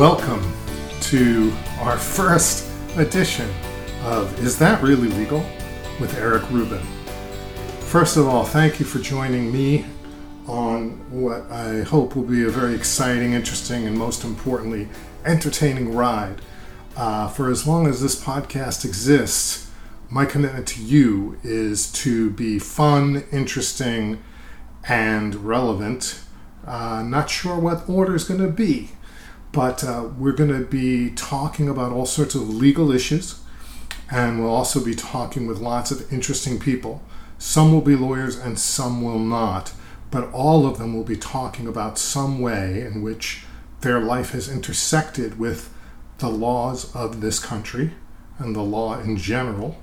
welcome to our first edition of Is That Really Legal? with Eric Rubin. First of all, thank you for joining me on what I hope will be a very exciting, interesting, and most importantly, entertaining ride. Uh, for as long as this podcast exists, my commitment to you is to be fun, interesting, and relevant. Uh, not sure what order is going to be, but uh, we're going to be talking about all sorts of legal issues and we'll also be talking with lots of interesting people. Some will be lawyers and some will not, but all of them will be talking about some way in which their life has intersected with the laws of this country and the law in general.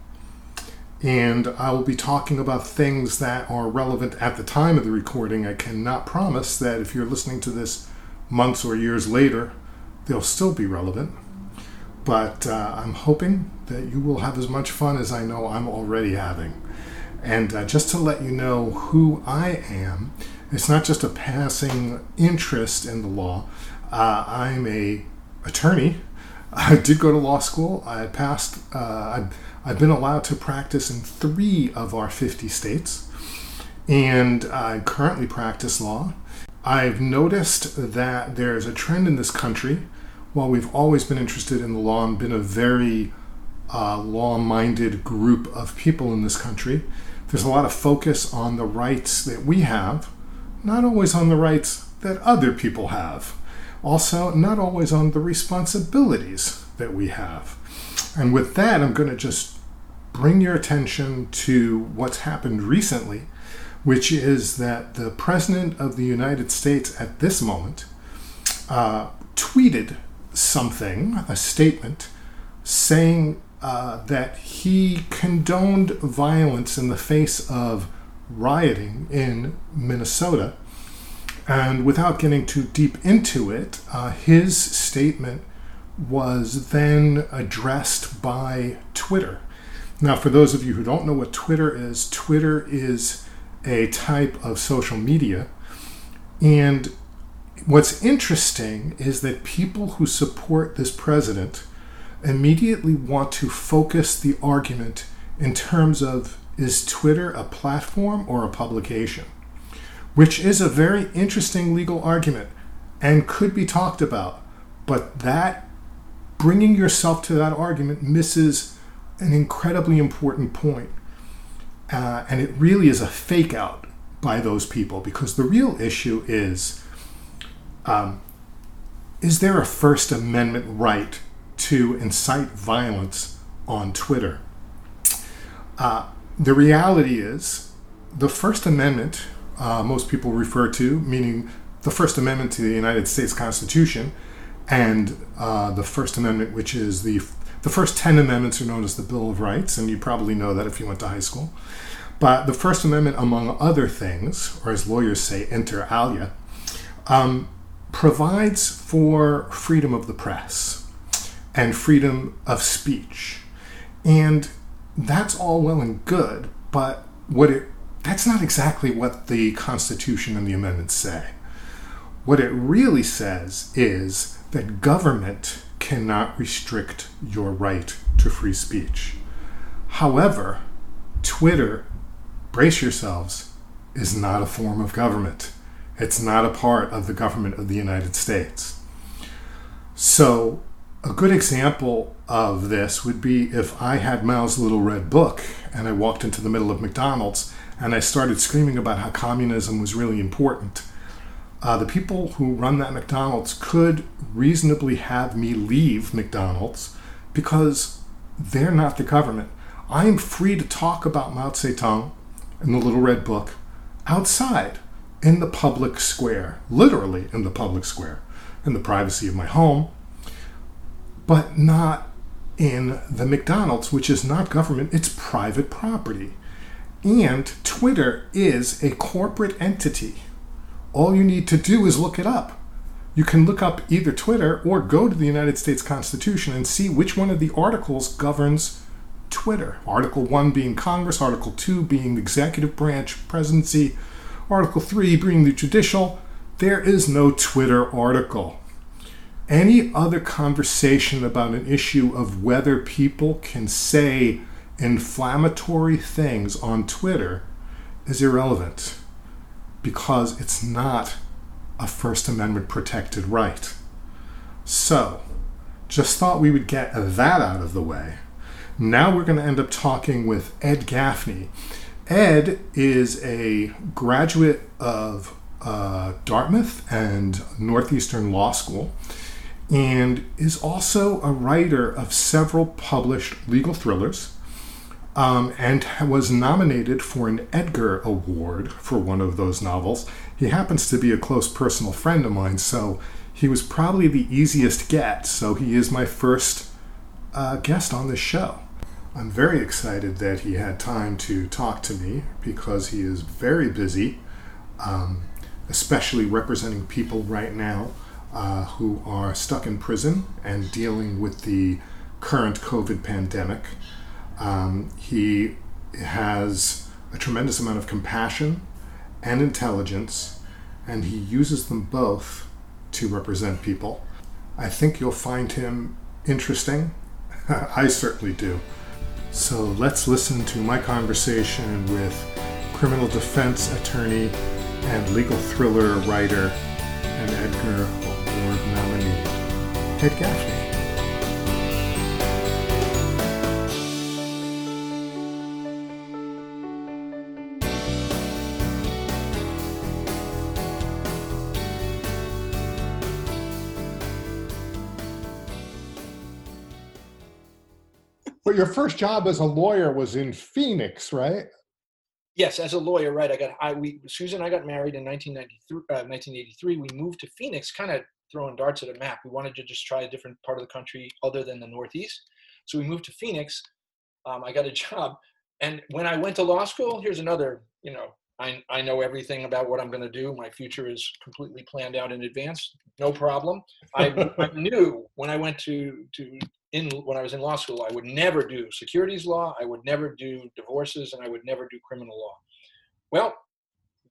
And I will be talking about things that are relevant at the time of the recording. I cannot promise that if you're listening to this months or years later, they'll still be relevant. But uh, I'm hoping that you will have as much fun as I know I'm already having. And uh, just to let you know who I am, it's not just a passing interest in the law. Uh, I'm a attorney. I did go to law school. I passed. Uh, I've, I've been allowed to practice in three of our 50 states, and I currently practice law. I've noticed that there's a trend in this country while we've always been interested in the law and been a very uh, law minded group of people in this country, there's a lot of focus on the rights that we have, not always on the rights that other people have. Also, not always on the responsibilities that we have. And with that, I'm going to just bring your attention to what's happened recently, which is that the President of the United States at this moment uh, tweeted something, a statement, saying uh, that he condoned violence in the face of rioting in Minnesota. And without getting too deep into it, uh, his statement was then addressed by Twitter. Now, for those of you who don't know what Twitter is, Twitter is a type of social media. And what's interesting is that people who support this president immediately want to focus the argument in terms of is Twitter a platform or a publication? Which is a very interesting legal argument and could be talked about, but that bringing yourself to that argument misses an incredibly important point. Uh, and it really is a fake out by those people because the real issue is um, is there a First Amendment right to incite violence on Twitter? Uh, the reality is, the First Amendment, uh, most people refer to, meaning the First Amendment to the United States Constitution, and uh, the First Amendment, which is the the first 10 amendments are known as the Bill of Rights, and you probably know that if you went to high school. But the First Amendment, among other things, or as lawyers say, inter alia, um, provides for freedom of the press and freedom of speech. And that's all well and good, but what it that's not exactly what the Constitution and the amendments say. What it really says is that government cannot restrict your right to free speech. However, Twitter, brace yourselves, is not a form of government. It's not a part of the government of the United States. So, a good example of this would be if I had Mao's Little Red Book and I walked into the middle of McDonald's and I started screaming about how communism was really important. Uh, the people who run that McDonald's could reasonably have me leave McDonald's because they're not the government. I am free to talk about Mao Zedong and the Little Red Book outside in the public square, literally in the public square, in the privacy of my home, but not in the McDonald's, which is not government, it's private property. And Twitter is a corporate entity. All you need to do is look it up. You can look up either Twitter or go to the United States Constitution and see which one of the articles governs Twitter. Article 1 being Congress, Article 2 being the executive branch, presidency, Article 3 being the judicial, there is no Twitter article. any other conversation about an issue of whether people can say inflammatory things on Twitter is irrelevant because it's not a First Amendment protected right. So, just thought we would get that out of the way. Now we're going to end up talking with Ed Gaffney. Ed is a graduate of uh, Dartmouth and Northeastern Law School and is also a writer of several published legal thrillers um, and was nominated for an Edgar Award for one of those novels. He happens to be a close personal friend of mine, so he was probably the easiest get. So he is my first uh, guest on this show. I'm very excited that he had time to talk to me because he is very busy, um, especially representing people right now uh, who are stuck in prison and dealing with the current COVID pandemic. Um, he has a tremendous amount of compassion and intelligence, and he uses them both to represent people. I think you'll find him interesting. I certainly do. So let's listen to my conversation with criminal defense attorney and legal thriller writer and Edgar Award nominee, Ed Gaffney. Your first job as a lawyer was in Phoenix, right? Yes, as a lawyer, right. I got I we Susan and I got married in 1993. Uh, 1983. We moved to Phoenix, kind of throwing darts at a map. We wanted to just try a different part of the country other than the Northeast. So we moved to Phoenix. Um, I got a job, and when I went to law school, here's another. You know, I I know everything about what I'm going to do. My future is completely planned out in advance. No problem. I, I knew when I went to to in when I was in law school, I would never do securities law, I would never do divorces, and I would never do criminal law. Well,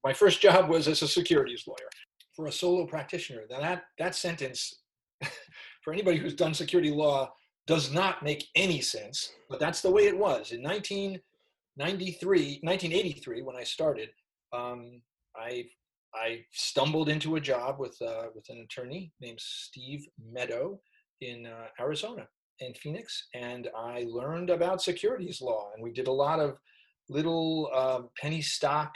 my first job was as a securities lawyer for a solo practitioner. Now that that sentence, for anybody who's done security law, does not make any sense, but that's the way it was in 1993, 1983 when I started. Um, I I stumbled into a job with uh, with an attorney named Steve Meadow in uh, Arizona, in Phoenix, and I learned about securities law. And we did a lot of little um, penny stock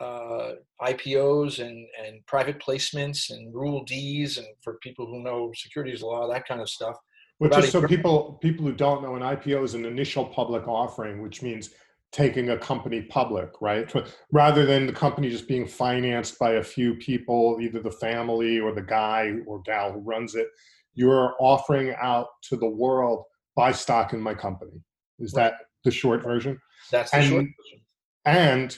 uh, IPOs and, and private placements and Rule Ds, and for people who know securities law, that kind of stuff. Well, just so people people who don't know, an IPO is an initial public offering, which means taking a company public, right? Rather than the company just being financed by a few people, either the family or the guy or gal who runs it you're offering out to the world buy stock in my company. Is right. that the short version? That's the and, short version. And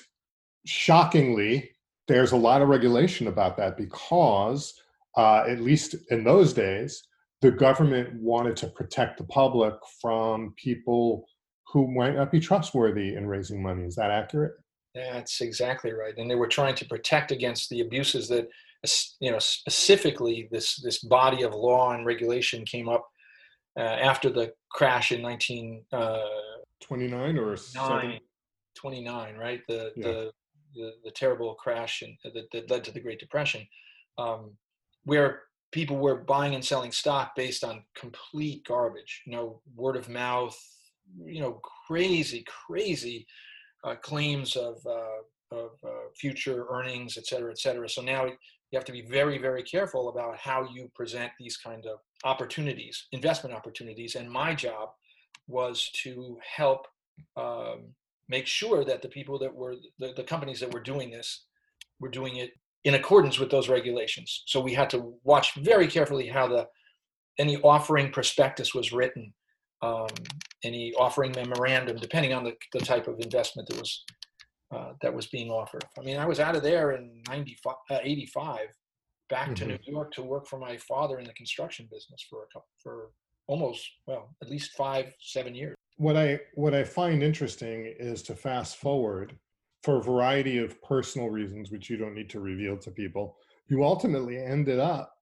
shockingly, there's a lot of regulation about that because, uh, at least in those days, the government wanted to protect the public from people who might not be trustworthy in raising money. Is that accurate? That's exactly right. And they were trying to protect against the abuses that you know specifically this this body of law and regulation came up uh, after the crash in 1929 uh, or 29 right the, yeah. the, the the terrible crash and that, that led to the great depression um, where people were buying and selling stock based on complete garbage you know word of mouth you know crazy crazy uh, claims of uh, of uh, future earnings, et cetera, et cetera. So now you have to be very, very careful about how you present these kind of opportunities, investment opportunities. And my job was to help um, make sure that the people that were the, the companies that were doing this were doing it in accordance with those regulations. So we had to watch very carefully how the any offering prospectus was written, um, any offering memorandum, depending on the, the type of investment that was uh, that was being offered. I mean, I was out of there in 95, uh, 85, back mm-hmm. to New York to work for my father in the construction business for a couple, for almost, well, at least five, seven years. What I, what I find interesting is to fast forward for a variety of personal reasons, which you don't need to reveal to people. You ultimately ended up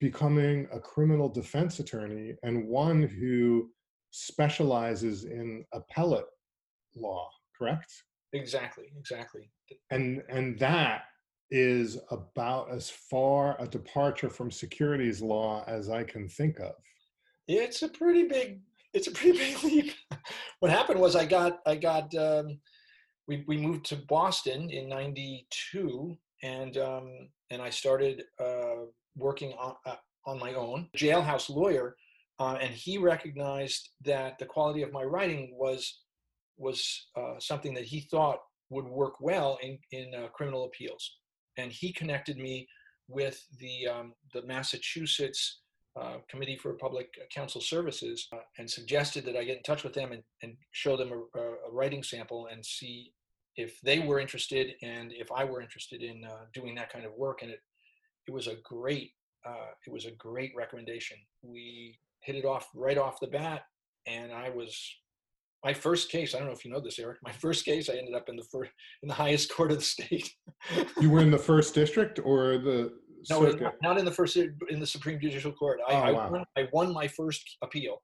becoming a criminal defense attorney and one who specializes in appellate law, correct? Exactly, exactly. And and that is about as far a departure from securities law as I can think of. It's a pretty big it's a pretty big leap. what happened was I got I got um, we we moved to Boston in '92 and um, and I started uh, working on uh, on my own jailhouse lawyer uh, and he recognized that the quality of my writing was was uh, something that he thought would work well in in uh, criminal appeals and he connected me with the um, the Massachusetts uh, Committee for Public Counsel Services uh, and suggested that I get in touch with them and, and show them a, a, writing sample and see if they were interested and if I were interested in uh, doing that kind of work. And it it was a great uh, it was a great recommendation. We hit it off right off the bat, and I was my first case. I don't know if you know this, Eric. My first case, I ended up in the first in the highest court of the state. you were in the first district or the no, not, not, in the first in the Supreme Judicial Court. I, oh, I, wow. won, I won my first appeal,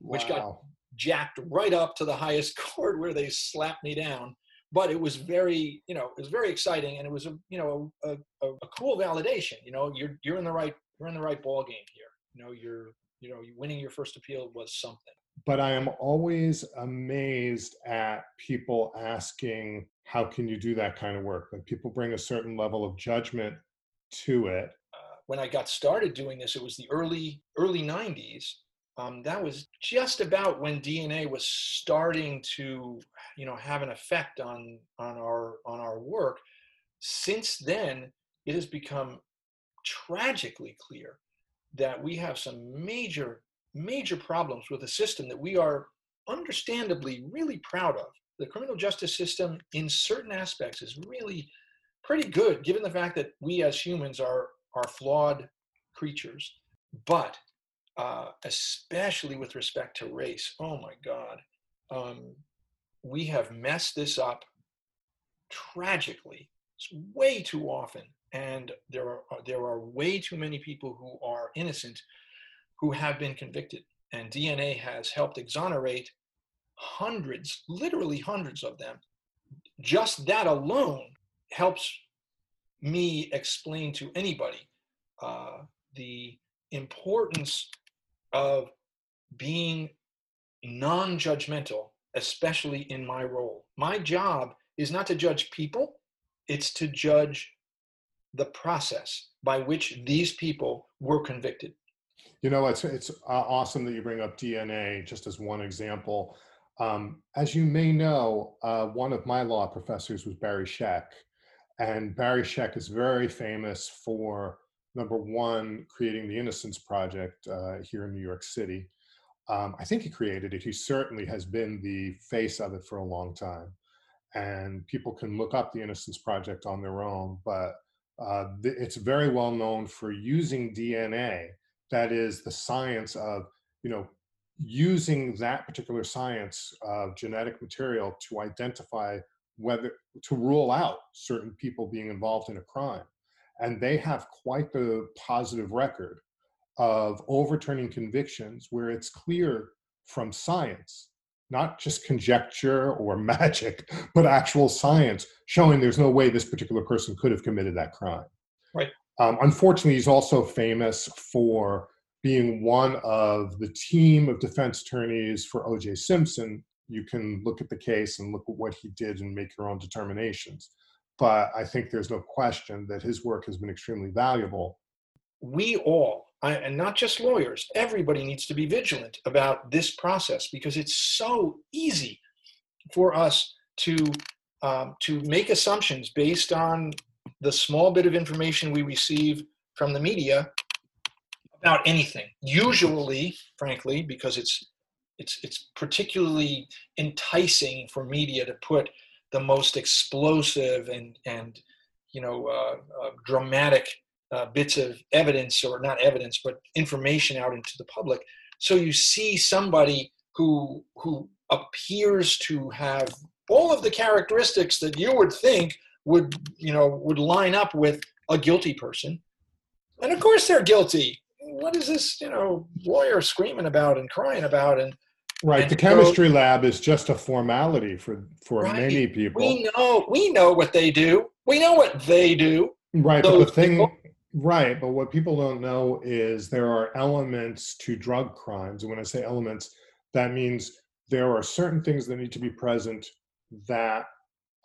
which wow. got jacked right up to the highest court where they slapped me down. But it was very, you know, it was very exciting, and it was a, you know, a, a, a cool validation. You know, you're you're in the right you're in the right ball game here. You know, you're you know, winning your first appeal was something. But I am always amazed at people asking, how can you do that kind of work? Like people bring a certain level of judgment to it. Uh, when I got started doing this, it was the early early 90s. Um, that was just about when DNA was starting to, you know, have an effect on on our on our work. Since then, it has become tragically clear that we have some major, major problems with a system that we are understandably really proud of. The criminal justice system, in certain aspects, is really pretty good, given the fact that we as humans are are flawed creatures. But uh, especially with respect to race, oh my God, um, we have messed this up tragically way too often and there are uh, there are way too many people who are innocent who have been convicted and dna has helped exonerate hundreds literally hundreds of them just that alone helps me explain to anybody uh, the importance of being non-judgmental especially in my role my job is not to judge people it's to judge the process by which these people were convicted. You know, it's it's awesome that you bring up DNA just as one example. Um, as you may know, uh, one of my law professors was Barry Scheck, and Barry Scheck is very famous for number one creating the Innocence Project uh, here in New York City. Um, I think he created it. He certainly has been the face of it for a long time, and people can look up the Innocence Project on their own. But uh, it's very well known for using DNA, that is the science of, you know, using that particular science of genetic material to identify whether, to rule out certain people being involved in a crime. And they have quite the positive record of overturning convictions where it's clear from science not just conjecture or magic, but actual science showing there's no way this particular person could have committed that crime. Right. Um, unfortunately, he's also famous for being one of the team of defense attorneys for O.J. Simpson. You can look at the case and look at what he did and make your own determinations. But I think there's no question that his work has been extremely valuable. We all and not just lawyers, everybody needs to be vigilant about this process because it's so easy for us to um, to make assumptions based on the small bit of information we receive from the media about anything. Usually, frankly, because it's it's it's particularly enticing for media to put the most explosive and and you know uh, uh, dramatic uh, bits of evidence or not evidence but information out into the public so you see somebody who who appears to have all of the characteristics that you would think would you know would line up with a guilty person and of course they're guilty what is this, you know, lawyer screaming about and crying about? And right, and the chemistry lab is just a formality for for Right. many people. we know we know what they do. We know what they do. Right, but the thing, people- right, but what people don't know is there are elements to drug crimes. And when I say elements, that means there are certain things that need to be present that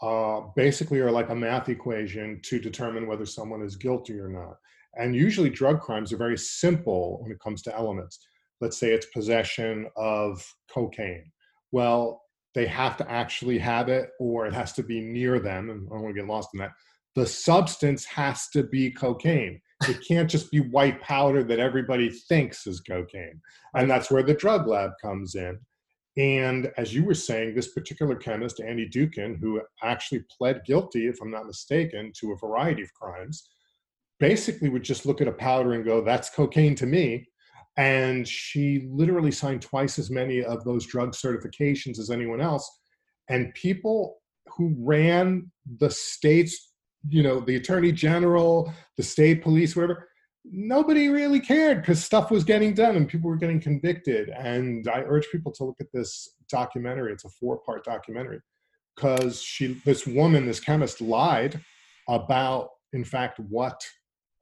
uh, basically are like a math equation to determine whether someone is guilty or not. And usually, drug crimes are very simple when it comes to elements. Let's say it's possession of cocaine. Well, they have to actually have it, or it has to be near them. And I don't want to get lost in that the substance has to be cocaine. It can't just be white powder that everybody thinks is cocaine. And that's where the drug lab comes in. And as you were saying, this particular chemist, Annie Dookhan, who actually pled guilty, if I'm not mistaken, to a variety of crimes, basically would just look at a powder and go, that's cocaine to me. And she literally signed twice as many of those drug certifications as anyone else. And people who ran the state's you know the attorney general the state police whatever nobody really cared because stuff was getting done and people were getting convicted. And i urge people to look at this documentary. It's a four part documentary because she this woman this chemist lied about in fact what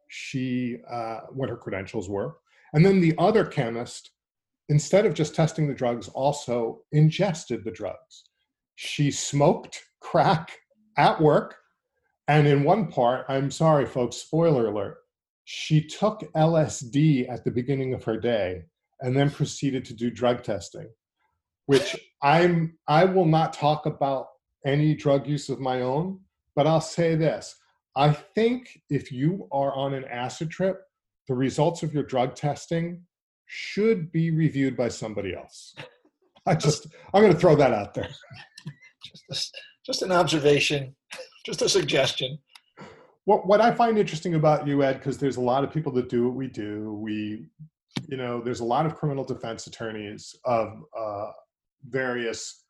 she uh, what her credentials were. And then the other chemist instead of just testing the drugs also ingested the drugs. She smoked crack at work. And in one part, I'm sorry, folks, spoiler alert, she took LSD at the beginning of her day and then proceeded to do drug testing, which I'm I will not talk about any drug use of my own, but I'll say this. I think if you are on an acid trip, the results of your drug testing should be reviewed by somebody else. I just I'm going to throw that out there. Just, just an observation, just a suggestion. What what I find interesting about you, Ed, because there's a lot of people that do what we do. We, you know, there's a lot of criminal defense attorneys of uh, various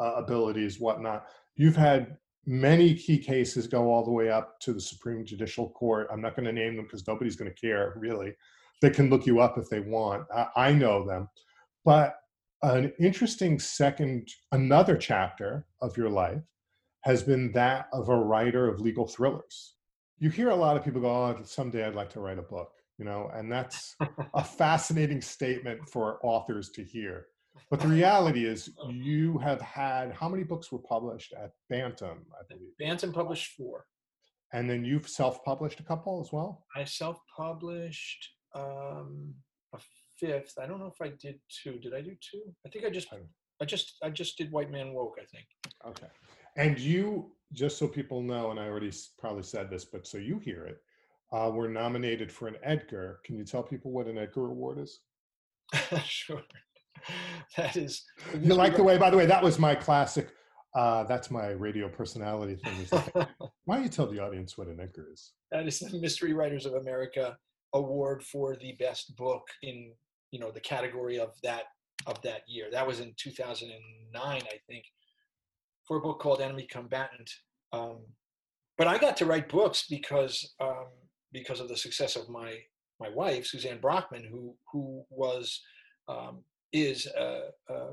uh, abilities, whatnot. You've had many key cases go all the way up to the Supreme Judicial Court. I'm not going to name them because nobody's going to care, really. They can look you up if they want. I, I know them, but an interesting second, another chapter of your life has been that of a writer of legal thrillers. You hear a lot of people go, "Oh, someday I'd like to write a book," you know, and that's a fascinating statement for authors to hear. But the reality is, you have had how many books were published at Bantam, I believe, Bantam published four. and then you've self-published a couple as well. I self-published um, a fifth. I don't know if I did two. Did I do two? I think I just, I I just, I just did White Man Woke. I think. Okay. And you, just so people know, and I already probably said this, but so you hear it, uh, were nominated for an Edgar. Can you tell people what an Edgar Award is? sure. That is. You like the way, by the way, that was my classic. Uh, that's my radio personality thing. Like, why don't you tell the audience what an Edgar is? that is the Mystery Writers of America award for the best book in you know the category of that of that year. That was in 2009, I think, for a book called Enemy Combatant. Um, but I got to write books because um, because of the success of my my wife Suzanne Brockmann, who who was um, is a, a,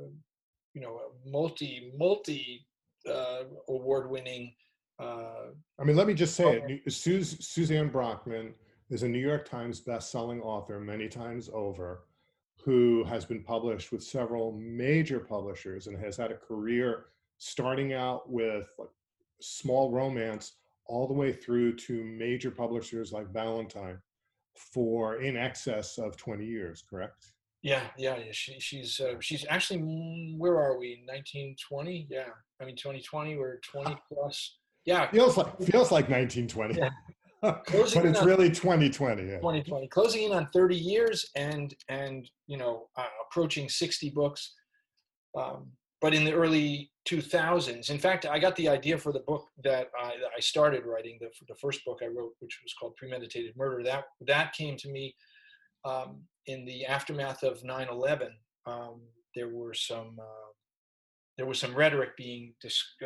you know a multi multi uh, award winning. Uh, I mean, let me just say it. Suzanne Brockmann is a New York Times best-selling author many times over, who has been published with several major publishers and has had a career starting out with like small romance all the way through to major publishers like Ballantine for in excess of 20 years, correct? Yeah, yeah, yeah. She, she's uh, she's actually mm, where are we? 1920? Yeah, I mean 2020. We're 20 plus. Yeah, Feels like feels like 1920. Yeah. but it's on- really 2020. Yeah. 2020, closing in on 30 years, and and you know uh, approaching 60 books. Um, but in the early 2000s, in fact, I got the idea for the book that I, that I started writing. The, the first book I wrote, which was called Premeditated Murder, that that came to me um, in the aftermath of 9/11. Um, there were some uh, there was some rhetoric being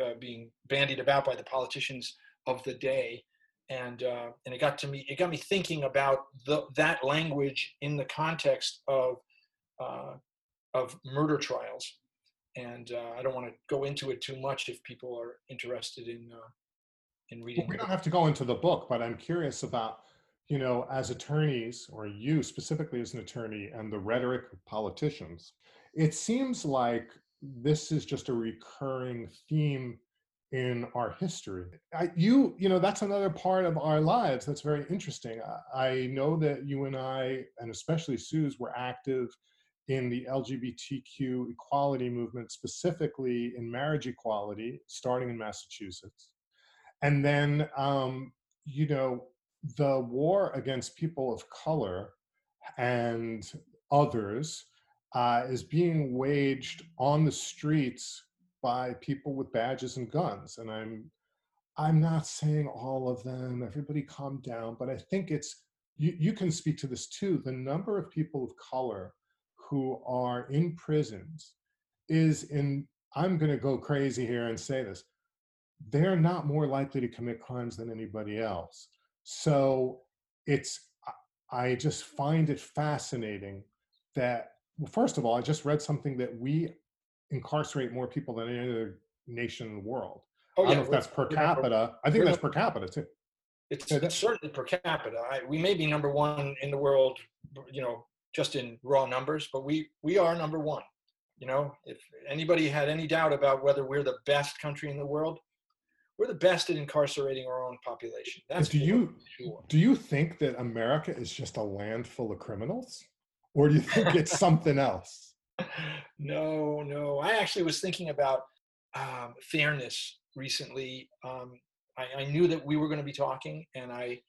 uh, being bandied about by the politicians of the day and uh, and it got to me. It got me thinking about the, that language in the context of uh, of murder trials. And uh, I don't want to go into it too much if people are interested in uh, in reading. Well, we don't have to go into the book, but I'm curious about you know, as attorneys, or you specifically as an attorney, and the rhetoric of politicians, it seems like this is just a recurring theme in our history. I, you, you know, that's another part of our lives that's very interesting. I, I know that you and I, and especially Suze, were active in the LGBTQ equality movement, specifically in marriage equality, starting in Massachusetts. And then, um, you know, the war against people of color and others uh, is being waged on the streets by people with badges and guns. And I'm I'm not saying all of them, everybody calm down, but I think it's you, you can speak to this too. The number of people of color who are in prisons is in I'm gonna go crazy here and say this. They're not more likely to commit crimes than anybody else. So it's, I just find it fascinating that, well, first of all, I just read something that we incarcerate more people than any other nation in the world. Oh, yeah. I don't know if that's per capita. I think that's per capita too. It's, it's certainly per capita. I, we may be number one in the world, you know, just in raw numbers, but we we are number one. You know, if anybody had any doubt about whether we're the best country in the world, we're the best at incarcerating our own population. That's do you sure. do you think that America is just a land full of criminals, or do you think it's something else? No, no. I actually was thinking about um, fairness recently. Um, I, I, knew that we were going to be talking, and I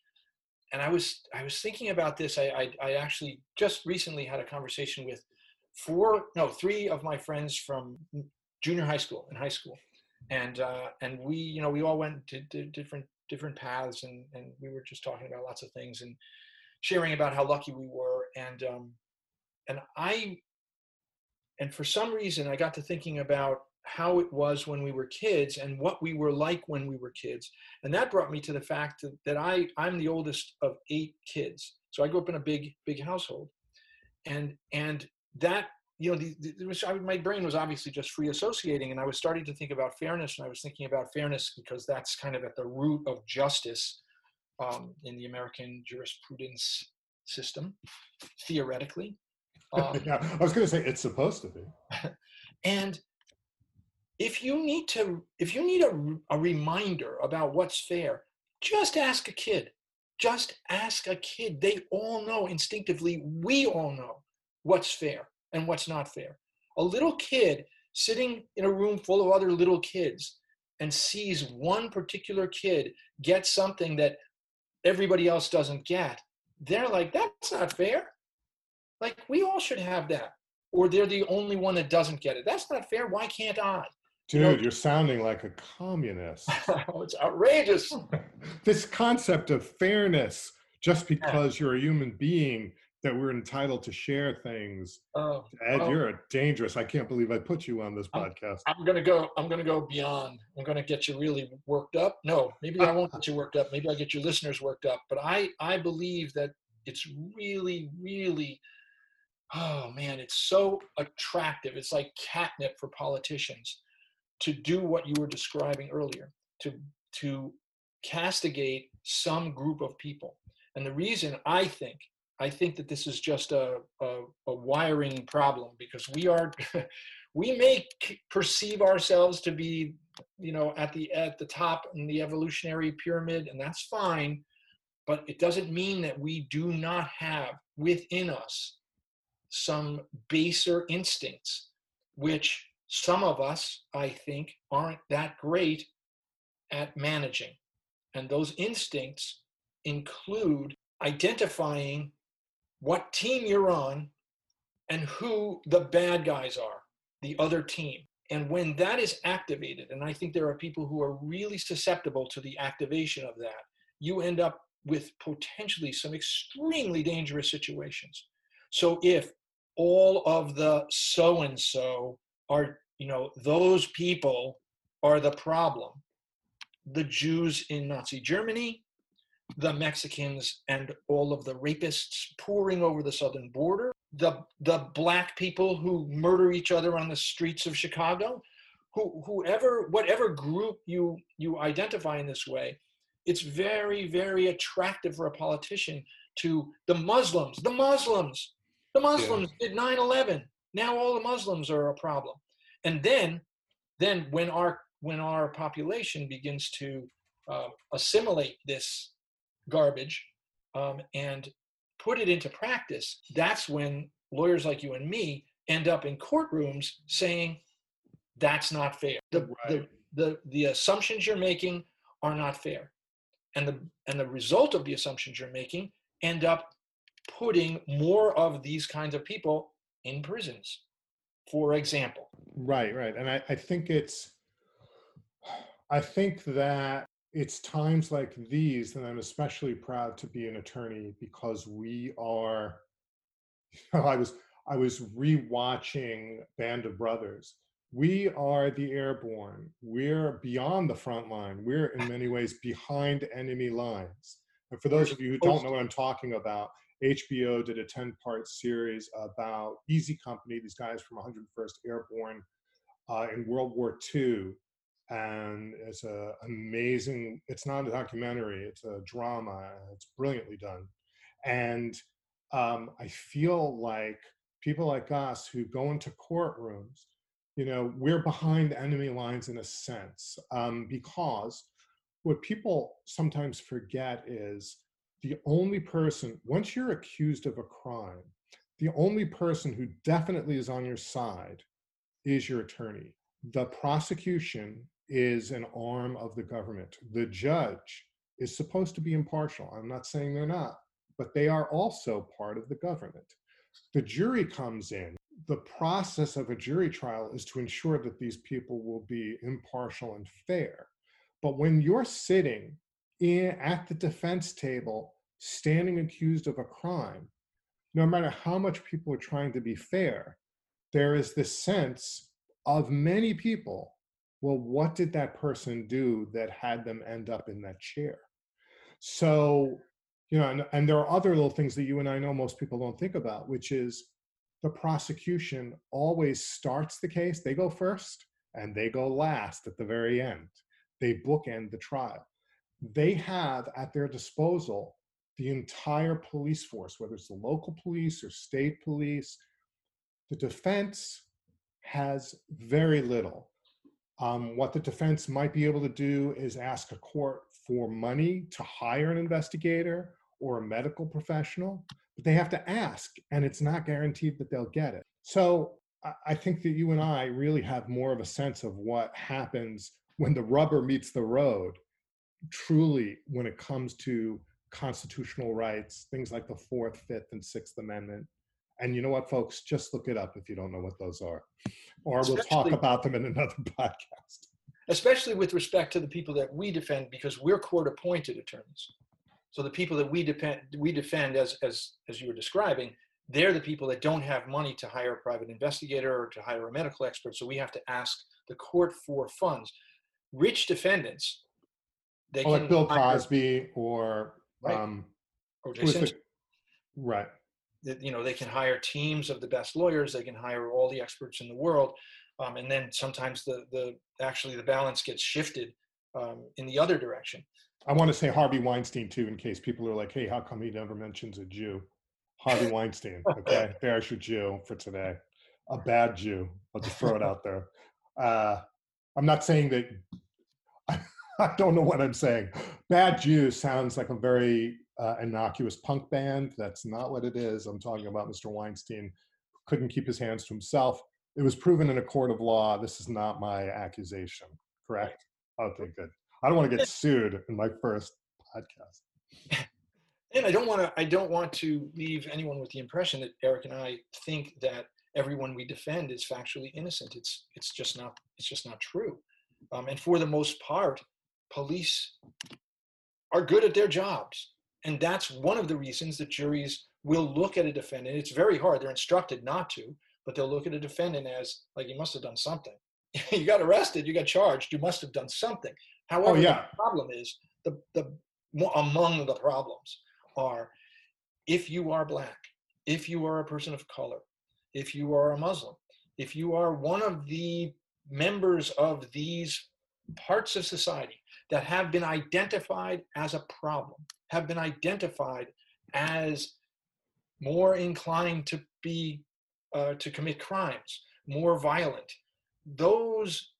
and I was I was thinking about this. I, I, I actually just recently had a conversation with four, no, three of my friends from junior high school and high school and uh, and we you know we all went to, to, different different paths and and we were just talking about lots of things and sharing about how lucky we were and um, and I and for some reason I got to thinking about how it was when we were kids and what we were like when we were kids and that brought me to the fact that, that I I'm the oldest of eight kids so I grew up in a big big household and and that you know, the, the, I, my brain was obviously just free associating, and I was starting to think about fairness, and I was thinking about fairness because that's kind of at the root of justice um, in the American jurisprudence system, theoretically. Um, yeah, I was going to say it's supposed to be. and if you need to, if you need a, a reminder about what's fair, just ask a kid. Just ask a kid. They all know instinctively. We all know what's fair and what's not fair. A little kid sitting in a room full of other little kids and sees one particular kid get something that everybody else doesn't get, they're like, that's not fair. Like, we all should have that. Or they're the only one that doesn't get it. That's not fair. Why can't I? Dude, you are sounding like a communist. oh, it's outrageous. this concept of fairness, just because you're a human being that we're entitled to share things. Oh, Ed, oh. you're a dangerous. I can't believe I put you on this I'm, podcast. I'm gonna go. I'm gonna go beyond. I'm gonna get you really worked up. No, maybe I won't get you worked up. Maybe I'll get your listeners worked up. But I I believe that it's really really. Oh man, it's so attractive. It's like catnip for politicians to do what you were describing earlier. To to castigate some group of people. And the reason I think I think that this is just a, a, a wiring problem because we are, we may perceive ourselves to be, you know, at the at the top in the evolutionary pyramid, and that's fine, but it doesn't mean that we do not have within us some baser instincts, which some of us, I think, aren't that great at managing. And those instincts include identifying what team you're on and who the bad guys are, the other team. And when that is activated, and I think there are people who are really susceptible to the activation of that, you end up with potentially some extremely dangerous situations. So if all of the so and so are, you know, those people are the problem, the Jews in Nazi Germany, the Mexicans and all of the rapists pouring over the southern border, the the black people who murder each other on the streets of Chicago, who, whoever whatever group you you identify in this way, it's very very attractive for a politician to the Muslims, the Muslims, the Muslims yeah. did 9/11. Now all the Muslims are a problem, and then then when our when our population begins to uh, assimilate this garbage um, and put it into practice, that's when lawyers like you and me end up in courtrooms saying that's not fair. The, right. the, the, the assumptions you're making are not fair. And the, and the result of the assumptions you're making end up putting more of these kinds of people in prisons, for example. Right, right. And I, I think it's, I think that it's times like these that I'm especially proud to be an attorney because we are. You know, I was I was rewatching Band of Brothers. We are the airborne. We're beyond the front line. We're in many ways behind enemy lines. And for those of you who don't know what I'm talking about, HBO did a 10 part series about Easy Company, these guys from 101st Airborne uh, in World War II and it's a amazing it's not a documentary it's a drama it's brilliantly done. And um, i feel like people like us who go into courtrooms you know we're behind enemy lines in a sense um, because what people sometimes forget is the only person once you're accused of a crime the only person who definitely is on your side is your attorney the prosecution is an arm of the government. The judge is supposed to be impartial. I'm not saying they're not, but they are also part of the government. The jury comes in. The process of a jury trial is to ensure that these people will be impartial and fair. But when you're sitting in, at the defense table, standing accused of a crime, no matter how much people are trying to be fair, there is this sense of many people well, what did that person do that had them end up in that chair? So, you know, and, and there are other little things that you and I know most people don't think about, which is the prosecution always starts the case, they go first, and they go last at the very end. They bookend the trial. They have at their disposal the entire police force, whether it's the local police or state police. The defense has very little. Um, what the defense might be able to do is ask a court for money to hire an investigator or a medical professional, but they have to ask, and it's not guaranteed that they'll get it. So I think that you and I really have more of a sense of what happens when the rubber meets the road, truly, when it comes to constitutional rights, things like the Fourth, Fifth, and Sixth Amendment, and you know what, folks? Just look it up if you don't know what those are, or especially, we'll talk about them in another podcast. Especially with respect to the people that we defend, because we're court-appointed attorneys. So the people that we defend, we defend as as as you were describing, they're the people that don't have money to hire a private investigator or to hire a medical expert. So we have to ask the court for funds. Rich defendants, they oh, like Bill Cosby or right. um, or the, right. You know they can hire teams of the best lawyers they can hire all the experts in the world um, and then sometimes the the actually the balance gets shifted um, in the other direction. I want to say harvey weinstein too in case people are like hey how come he never mentions a jew? Harvey weinstein okay? There's your jew for today. A bad jew. I'll just throw it out there. Uh, i'm not saying that I don't know what I'm saying. Bad Jew sounds like a very uh, innocuous punk band. That's not what it is. I'm talking about Mr. Weinstein couldn't keep his hands to himself. It was proven in a court of law. This is not my accusation. Correct? Okay, good. I don't want to get sued in my first podcast. And I don't want to. I don't want to leave anyone with the impression that Eric and I think that everyone we defend is factually innocent. It's it's just not. It's just not true. Um, and for the most part, police are good at their jobs. And that's one of the reasons that juries will look at a defendant. It's very hard. They're instructed not to, but they'll look at a defendant as like you must have done something. you got arrested, you got charged, you must have done something. Oh, However, oh, yeah. the problem is the, the among the problems are if you are black, if you are a person of color, if you are a Muslim, if you are one of the members of these parts of society that have been identified as a problem, have been identified as more inclined to be uh, to commit crimes, more violent. Those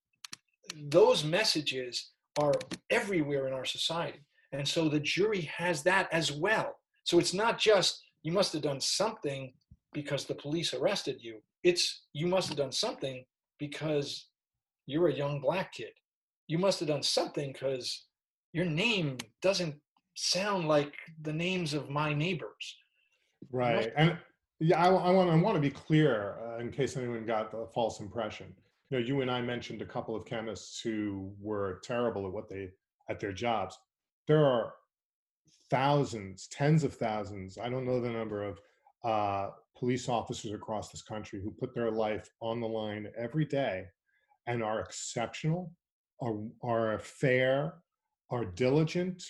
those messages are everywhere in our society, and so the jury has that as well. So it's not just you must have done something because the police arrested you. It's you must have done something because you're a young black kid. You must have done something because your name doesn't sound like the names of my neighbors. Right. And yeah, I, I, want, I want to be clear uh, in case anyone got a false impression. You know, you and I mentioned a couple of chemists who were terrible at what they at their jobs. There are thousands, tens of thousands, I don't know the number of uh, police officers across this country who put their life on the line every day and are exceptional, are, are fair, are diligent,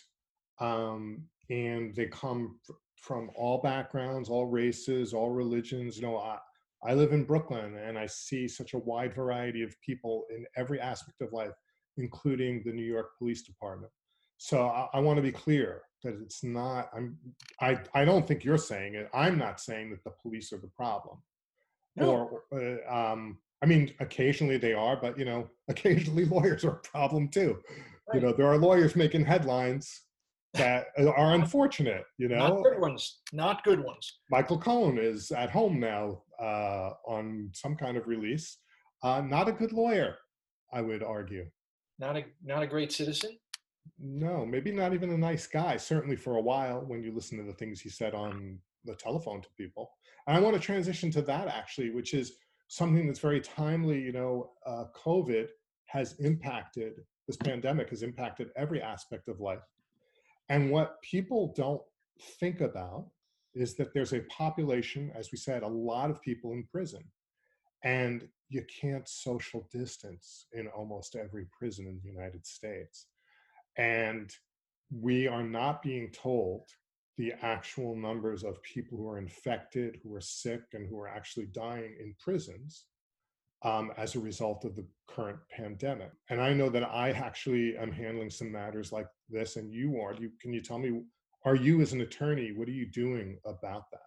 um, and they come from all backgrounds, all races, all religions. You know, I, I live in Brooklyn and I see such a wide variety of people in every aspect of life, including the New York Police Department. So I, I want to be clear that it's not. I'm. I. I don't think you're saying it. I'm not saying that the police are the problem. No. Or, uh, um, I mean, occasionally they are, but you know, occasionally lawyers are a problem too. Right. You know, there are lawyers making headlines that are unfortunate. You know, not good ones. Not good ones. Michael Cohen is at home now uh, on some kind of release. Uh, not a good lawyer, I would argue. Not a not a great citizen. No, maybe not even a nice guy. Certainly for a while, when you listen to the things he said on the telephone to people. And I want to transition to that actually, which is something that's very timely. You know, uh, COVID has impacted this pandemic has impacted every aspect of life and what people don't think about is that there's a population, as we said, a lot of people in prison. And you can't social distance in almost every prison in the United States. And we are not being told the actual numbers of people who are infected, who are sick, and who are actually dying in prisons um, as a result of the current pandemic. And I know that I actually am handling some matters like this, and you are. You, can you tell me, are you as an attorney, what are you doing about that?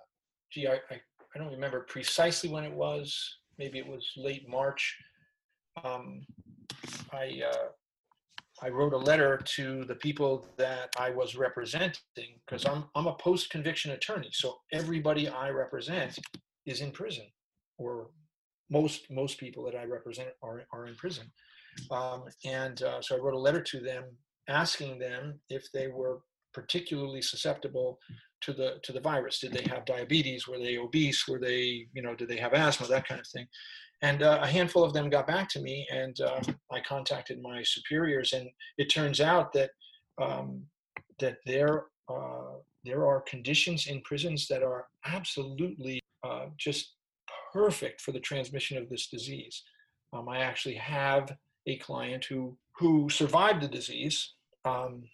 Gee, I, I, I don't remember precisely when it was. Maybe it was late March. Um, I uh, I wrote a letter to the people that I was representing because I'm I'm a post conviction attorney, so everybody I represent is in prison or most most people that I represent are are in prison, um, and uh, so I wrote a letter to them asking them if they were particularly susceptible to the to the virus. Did they have diabetes? Were they obese? Were they you know did they have asthma? That kind of thing. And uh, a handful of them got back to me, and uh, I contacted my superiors, and it turns out that um, that there uh, there are conditions in prisons that are absolutely uh, just perfect for the transmission of this disease. Um, I actually have a client who who survived the disease, um,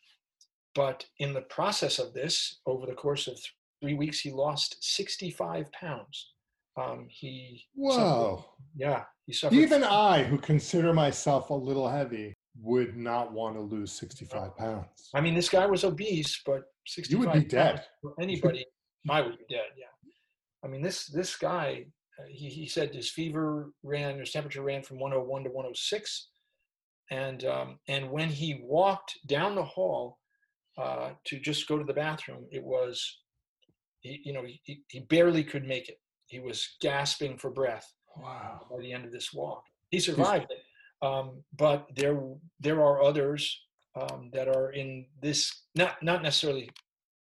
but in the process of this, over the course of three weeks, he lost 65 pounds. Um, he wow, yeah, he suffered. Even I, who consider myself a little heavy, would not want to lose 65 pounds. I mean, this guy was obese, but 65 you would be dead. For anybody, I would be dead. Yeah. I mean, this this guy uh, he, he said his fever ran, his temperature ran from 101 to 106. And, um, and when he walked down the hall uh, to just go to the bathroom, it was, he, you know, he, he barely could make it. He was gasping for breath wow. by the end of this walk. He survived it. Um, but there, there are others um, that are in this, not, not necessarily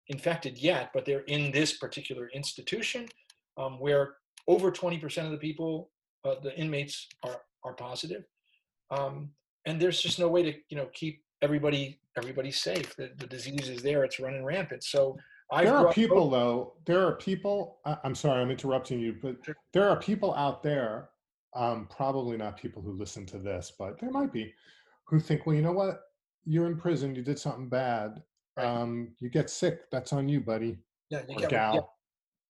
infected yet, but they're in this particular institution um, where over 20% of the people, uh, the inmates are, are positive. Um, and there's just no way to, you know, keep everybody, everybody safe. The, the disease is there. It's running rampant. So I there are people though, there are people, I'm sorry, I'm interrupting you, but there are people out there, um, probably not people who listen to this, but there might be, who think, well, you know what? You're in prison, you did something bad. Right. um, you get sick. That's on you, buddy Yeah, you or get gal. yeah.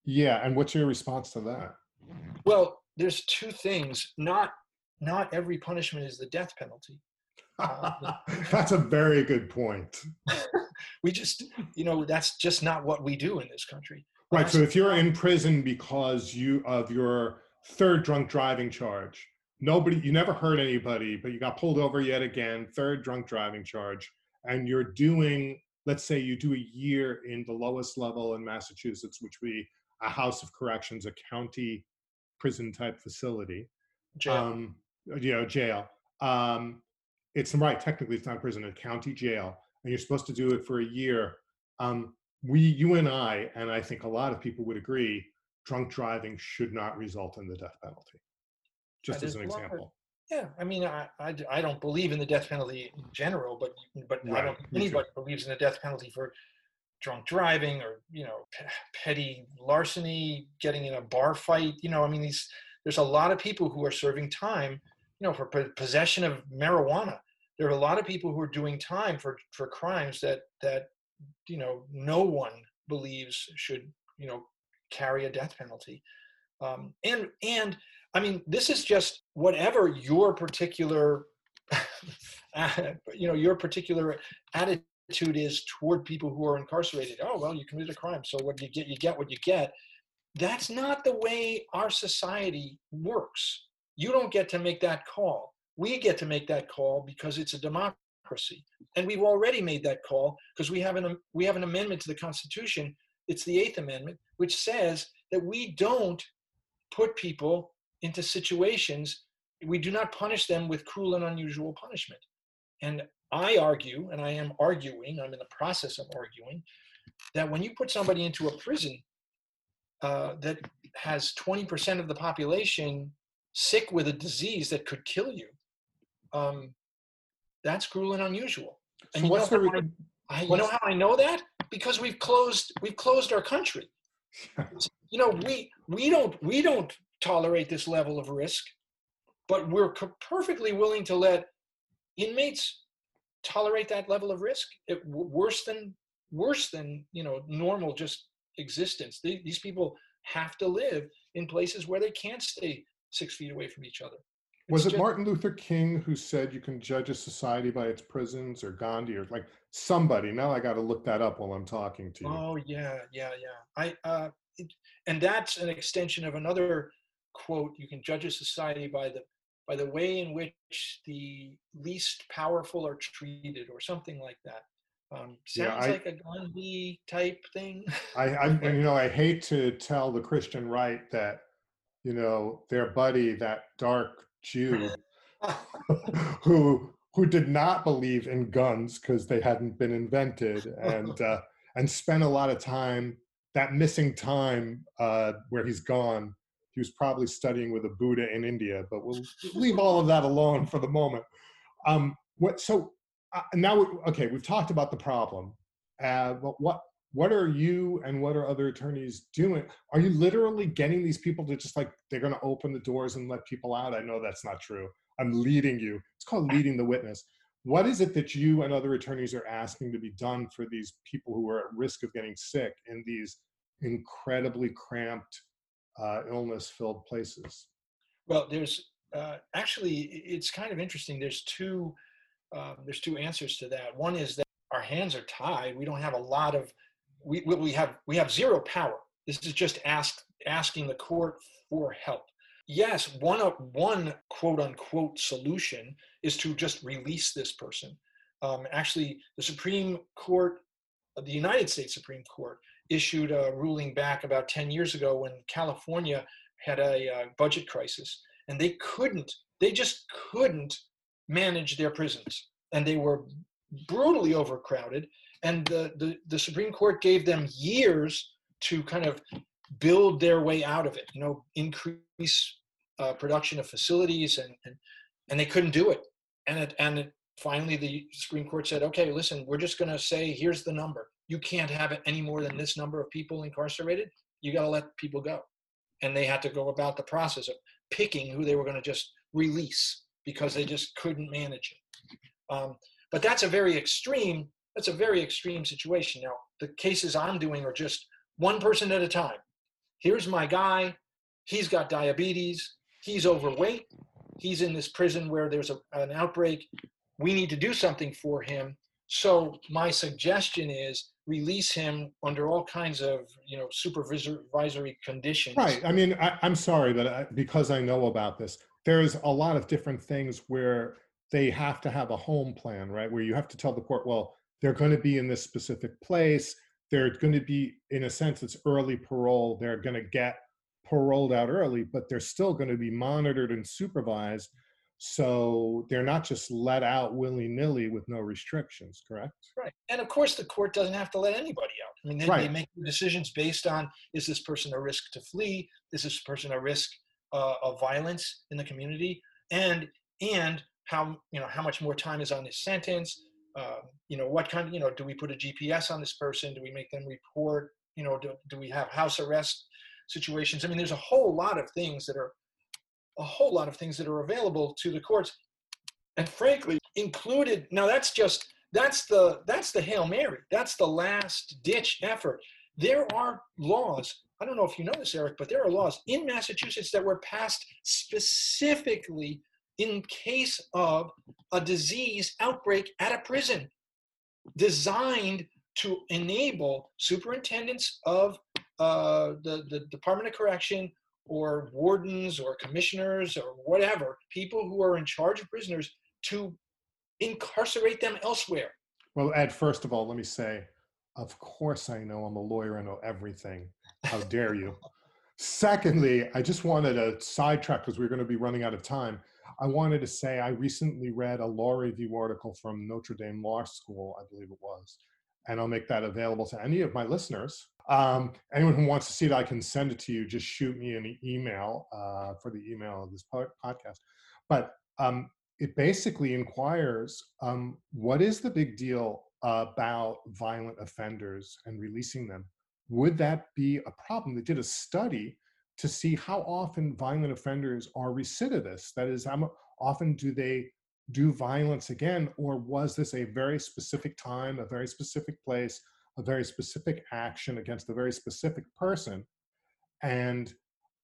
Yeah. And what's your response to that? Well, there's two things. Not not every punishment is the death penalty. That's a very good point. We just, you know, that's just not what we do in this country. Right. So if you're in prison because you of your third drunk driving charge, nobody you never hurt anybody, but you got pulled over yet again, third drunk driving charge, and you're doing let's say you do a year in the lowest level in Massachusetts, which would be a house of corrections, a county prison type facility. Jail. Um, you know, jail. Um, it's right. Technically, it's not prison; a county jail, and you're supposed to do it for a year. Um, we, you and I, and I think a lot of people would agree, drunk driving should not result in the death penalty. Just That as an example. yeah, I mean, I, I, I don't believe in the death penalty in general, but but I don't think me too. anybody believes in the death penalty for drunk driving or you know pe- petty larceny, getting in a bar fight. You know, I mean, these there's a lot of people who are serving time. You know, for po- possession of marijuana. There are a lot of people who are doing time for for crimes that that you know no one believes should you know carry a death penalty. Um, and and I mean, this is just whatever your particular, you know, your particular attitude is toward people who are incarcerated. Oh well, you committed a crime, so what you get, you get what you get. That's not the way our society works. You don't get to make that call. We get to make that call because it's a democracy, and we've already made that call because we have an we have an amendment to the Constitution. It's the Eighth Amendment, which says that we don't put people into situations we do not punish them with cruel and unusual punishment and i argue and i am arguing i'm in the process of arguing that when you put somebody into a prison uh, that has 20% of the population sick with a disease that could kill you um, that's cruel and unusual. And So you, what's know how re- I, I, you know how i know that? Because we've closed we've closed our country. You know we we don't we don't tolerate this level of risk but we're co- perfectly willing to let inmates tolerate that level of risk. It, w- worse than worse than you know normal just existence. They, these people have to live in places where they can't stay six feet away from each other Was it just- Martin Luther King who said you can judge a society by its prisons, or Gandhi, or like somebody? Now I got to look that up while I'm talking to you. Oh yeah, yeah, yeah. I uh, it, and that's an extension of another quote. You can judge a society by the by the way in which the least powerful are treated, or something like that. Um, Yeah, sounds I- like a Gandhi type thing. I, I and, you know I hate to tell the Christian right that you know their buddy that dark Jew who who did not believe in guns because they hadn't been invented and uh, and spent a lot of time that missing time uh, where he's gone he was probably studying with a Buddha in India but we'll leave all of that alone for the moment. Um, what so uh, now okay we've talked about the problem uh, but what what are you and what are other attorneys doing are you literally getting these people to just like they're going to open the doors and let people out i know that's not true i'm leading you it's called leading the witness what is it that you and other attorneys are asking to be done for these people who are at risk of getting sick in these incredibly cramped uh, illness filled places Well, there's uh, actually it's kind of interesting. There's two um, there's two answers to that. One is that our hands are tied. We don't have a lot of we we have we have zero power. This is just ask asking the court for help. Yes, one one quote unquote solution is to just release this person. Um, actually, the Supreme Court, the United States Supreme Court, issued a ruling back about 10 years ago when California had a uh, budget crisis and they couldn't they just couldn't manage their prisons and they were brutally overcrowded and the, the, the supreme court gave them years to kind of build their way out of it you know increase uh, production of facilities and, and and they couldn't do it. And it and it, finally the supreme court said okay listen we're just going to say here's the number. You can't have it any more than this number of people incarcerated. You got to let people go. And they had to go about the process of picking who they were going to just release because they just couldn't manage it. Um, but that's a very extreme that's a very extreme situation. Now, the cases I'm doing are just one person at a time. Here's my guy. He's got diabetes. He's overweight. He's in this prison where there's a, an outbreak. We need to do something for him. So my suggestion is release him under all kinds of you know supervisory conditions. Right. I mean, I, am sorry, but I, because I know about this, there's a lot of different things where they have to have a home plan, right? Where you have to tell the court, well, they're going to be in this specific place. They're going to be, in a sense, it's early parole. They're going to get paroled out early, but they're still going to be monitored and supervised. So they're not just let out willy nilly with no restrictions, correct? Right. And of course, the court doesn't have to let anybody out. I mean, they, right. they make decisions based on is this person a risk to flee? Is this person a risk uh, of violence in the community? And and how you know how much more time is on this sentence? Um, you know what kind of you know do we put a gps on this person? Do we make them report? You know do, do we have house arrest situations? I mean there's a whole lot of things that are a whole lot of things that are available to the courts and frankly included now that's just that's the that's the hail mary. That's the last ditch effort. There are laws i don't know if you know this eric but there are laws in massachusetts that were passed specifically in case of a disease outbreak at a prison designed to enable superintendents of uh, the, the Department of Correction or wardens or commissioners or whatever, people who are in charge of prisoners to incarcerate them elsewhere. Well, Ed, first of all, let me say, of course I know I'm a lawyer, I know everything. How dare you? Secondly, I just wanted to sidetrack because we're going to be running out of time. I wanted to say I recently read a law review article from Notre Dame Law School, I believe it was, and I'll make that available to any of my listeners. Um, anyone who wants to see it, I can send it to you. Just shoot me an email uh, for the email of this podcast. But um, it basically inquires um, what is the big deal about violent offenders and releasing them? Would that be a problem? They did a study to see how often violent offenders are recidivists. That is, how often do they do violence again, or was this a very specific time, a very specific place, a very specific action against a very specific person? And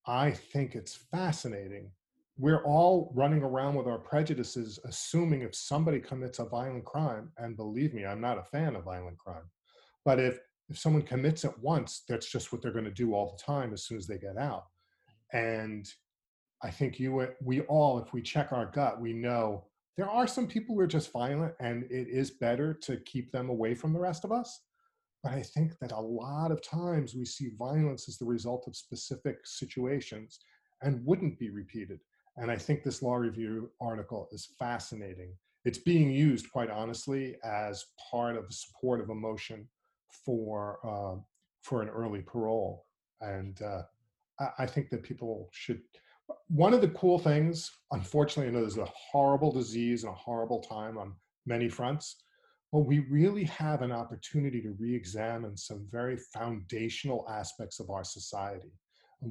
I think it's fascinating. We're all running around with our prejudices, assuming if somebody commits a violent crime, and believe me, I'm not a fan of violent crime, but if if someone commits it once, that's just what they're going to do all the time as soon as they get out. And I think you, uh, we all, if we check our gut, we know there are some people who are just violent, and it is better to keep them away from the rest of us. But I think that a lot of times we see violence as the result of specific situations and wouldn't be repeated. And I think this law review article is fascinating. It's being used, quite honestly, as part of the support of emotion for uh, for an early parole, and uh, I, I think that people should. One of the cool things, unfortunately, I know there's a horrible disease and a horrible time on many fronts, but we really have an opportunity to re-examine some very foundational aspects of our society.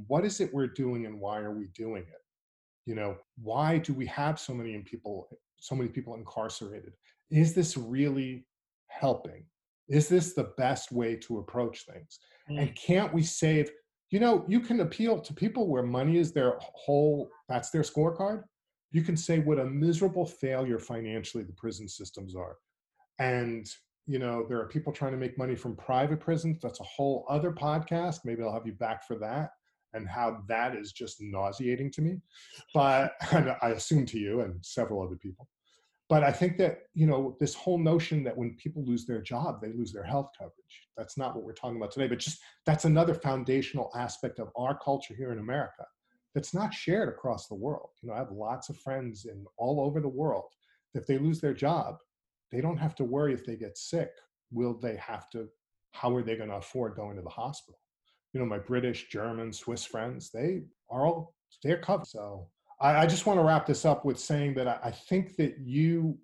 what is it we're doing, and why are we doing it? You know, why do we have so many people, so many people incarcerated? Is this really helping? Is this the best way to approach things? Mm. And can't we save? You know, you can appeal to people where money is their whole, that's their scorecard. You can say what a miserable failure financially the prison systems are. And, you know, there are people trying to make money from private prisons. That's a whole other podcast. Maybe I'll have you back for that and how that is just nauseating to me. But I assume to you and several other people but I think that you know this whole notion that when people lose their job, they lose their health coverage. That's not what we're talking about today. But just that's another foundational aspect of our culture here in America that's not shared across the world. You know, I have lots of friends in all over the world. If they lose their job, they don't have to worry if they get sick. Will they have to? How are they going to afford going to the hospital? You know, my British, German, Swiss friends, they are all they're covered. So I, I just want to wrap this up with saying that I, I think that you,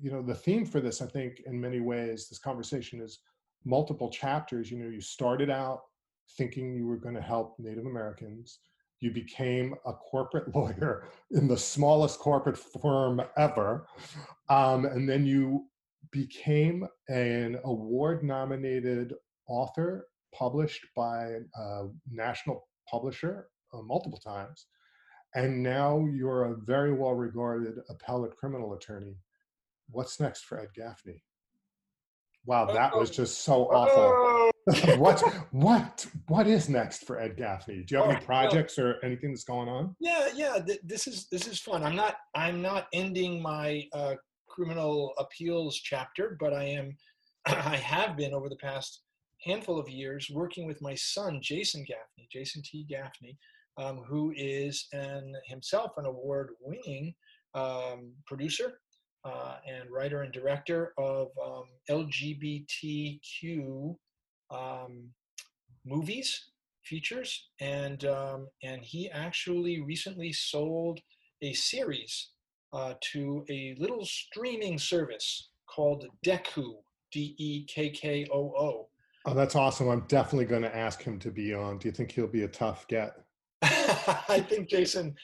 you know, the theme for this, I think, in many ways, this conversation is multiple chapters. You know, you started out thinking you were going to help Native Americans. You became a corporate lawyer in the smallest corporate firm ever. Um, and then you became an award nominated author published by a national publisher uh, multiple times. And now you're a very well regarded appellate criminal attorney. What's next for Ed Gaffney? Wow, that was just so awful. what what what is next for Ed Gaffney? Do you have any projects or anything that's going on? Yeah, yeah. Th- this is this is fun. I'm not I'm not ending my uh, criminal appeals chapter, but I am I have been over the past handful of years working with my son Jason Gaffney, Jason T. Gaffney, um, who is an himself an award-winning um, producer uh, and writer and director of um, LGBTQ um, movies, features, and um, and he actually recently sold a series uh, to a little streaming service called Dekkoo, D E K K O O. Oh, that's awesome! I'm definitely going to ask him to be on. Do you think he'll be a tough get? I think Jason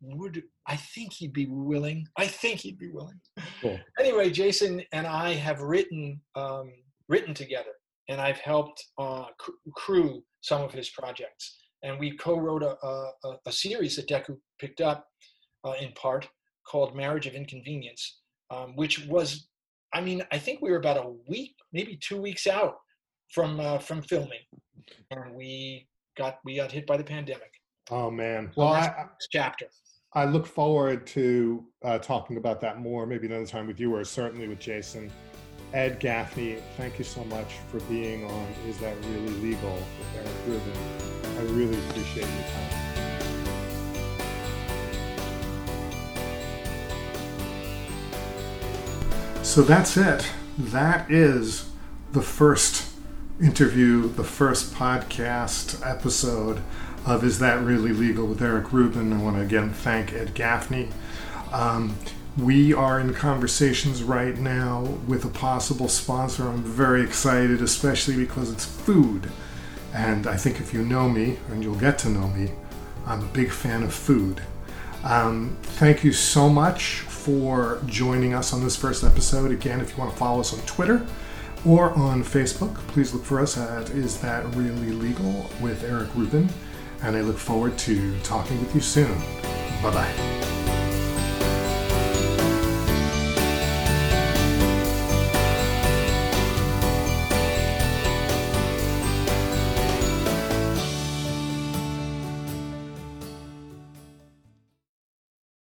would I think he'd be willing. I think he'd be willing. Cool. Anyway, Jason and I have written um, written together, and I've helped uh, crew some of his projects. And we co-wrote a, a, a series that Dekkoo picked up uh, in part called Marriage of Inconvenience, um, which was, I mean, I think we were about a week, maybe two weeks out from uh, from filming, and we got we got hit by the pandemic. Oh man! Well, I, chapter. I look forward to uh, talking about that more, maybe another time with you, or certainly with Jason. Ed Gaffney, thank you so much for being on Is That Really Legal with Eric Rubin. I really appreciate your time. So that's it. That is the first interview, the first podcast episode of Is That Really Legal with Eric Rubin. I want to again thank Ed Gaffney. Um, we are in conversations right now with a possible sponsor. I'm very excited, especially because it's food. And I think if you know me, and you'll get to know me, I'm a big fan of food. Um, thank you so much for joining us on this first episode. Again, if you want to follow us on Twitter or on Facebook, please look for us at Is That Really Legal with Eric Rubin and I look forward to talking with you soon. Bye bye.